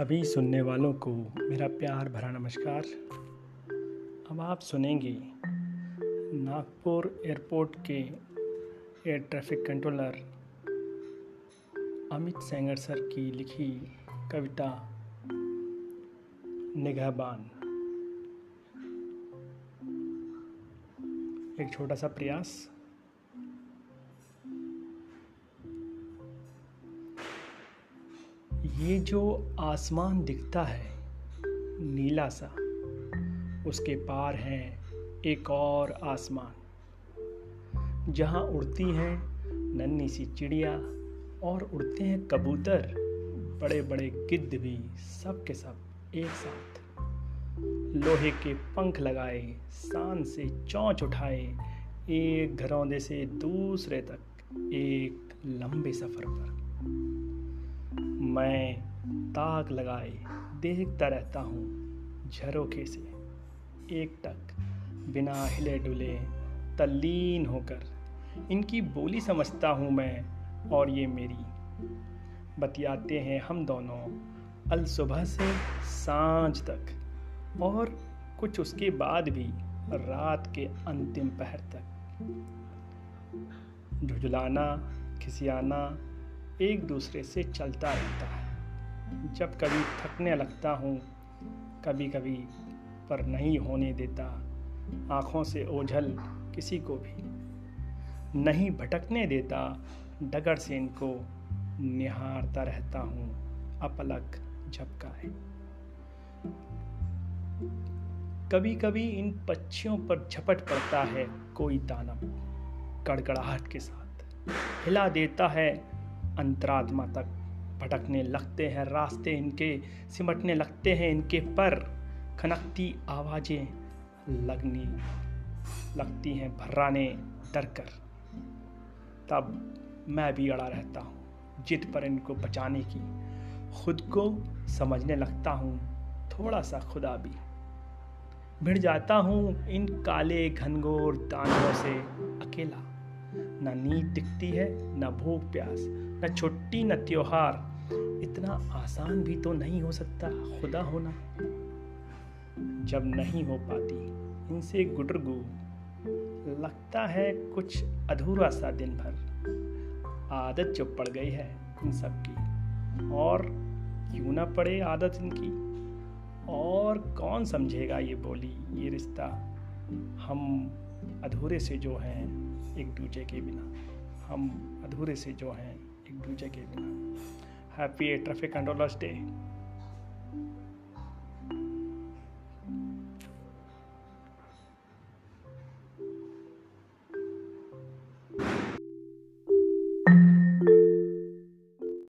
सभी सुनने वालों को मेरा प्यार भरा नमस्कार। अब आप सुनेंगे नागपुर एयरपोर्ट के air traffic controller Amit Sengar sir की लिखी कविता निगाहबान। एक छोटा सा प्रयास। ये जो आसमान दिखता है, नीला सा, उसके पार है एक और आसमान। जहाँ उड़ती हैं नन्ही सी चिड़िया और उड़ते हैं कबूतर बड़े बड़े गिद्ध भी सब के सब एक साथ। लोहे के पंख लगाए शान से चौंच उठाए, एक घरौंदे से दूसरे तक, एक लंबे सफ़र पर। मैं ताक लगाए देखता रहता हूँ झरोखे से। एक टक बिना हिले डुले तल्लीन होकर इनकी बोली समझता हूँ मैं और ये मेरी। बतियाते हैं हम दोनों अल सुबह से साँझ तक और कुछ उसके बाद भी रात के अंतिम पहर तक। झुझलाना, खिसियाना एक दूसरे से चलता रहता है। जब कभी थकने लगता हूँ कभी कभी पर नहीं होने देता। आँखों से ओझल किसी को भी नहीं भटकने देता। डगर से इनको निहारता रहता हूँ, अपलक झपकाए कभी कभी इन पक्षियों पर झपट पड़ता है कोई दानव, कड़कड़ाहट के साथ। हिला देता है अंतरात्मा तक भटकने लगते हैं, रास्ते इनके सिमटने लगते हैं, इनके पर खनकती आवाज़ें लगनी लगती हैं, भर्राने डर कर तब मैं भी अड़ा रहता हूँ, जिद पर इनको बचाने की। खुद को समझने लगता हूँ थोड़ा सा खुदा भी। भिड़ जाता हूँ इन काले घनघोर दानों से अकेला। न नींद दिखती है, न भूख प्यास न छुट्टी न त्योहार, इतना आसान भी तो नहीं हो सकता खुदा होना। जब नहीं हो पाती, इनसे गुटरगु लगता है कुछ अधूरा सा दिन भर। आदत जो पड़ गई है इन सब की, और क्यों ना पड़े आदत इनकी? और कौन समझेगा ये बोली, ये रिश्ता? हम अधूरे से जो हैं एक दूजे के बिना। हम अधूरे से जो हैं दूजे के हैप्पी ट्रैफ़िक कंट्रोलर्स डे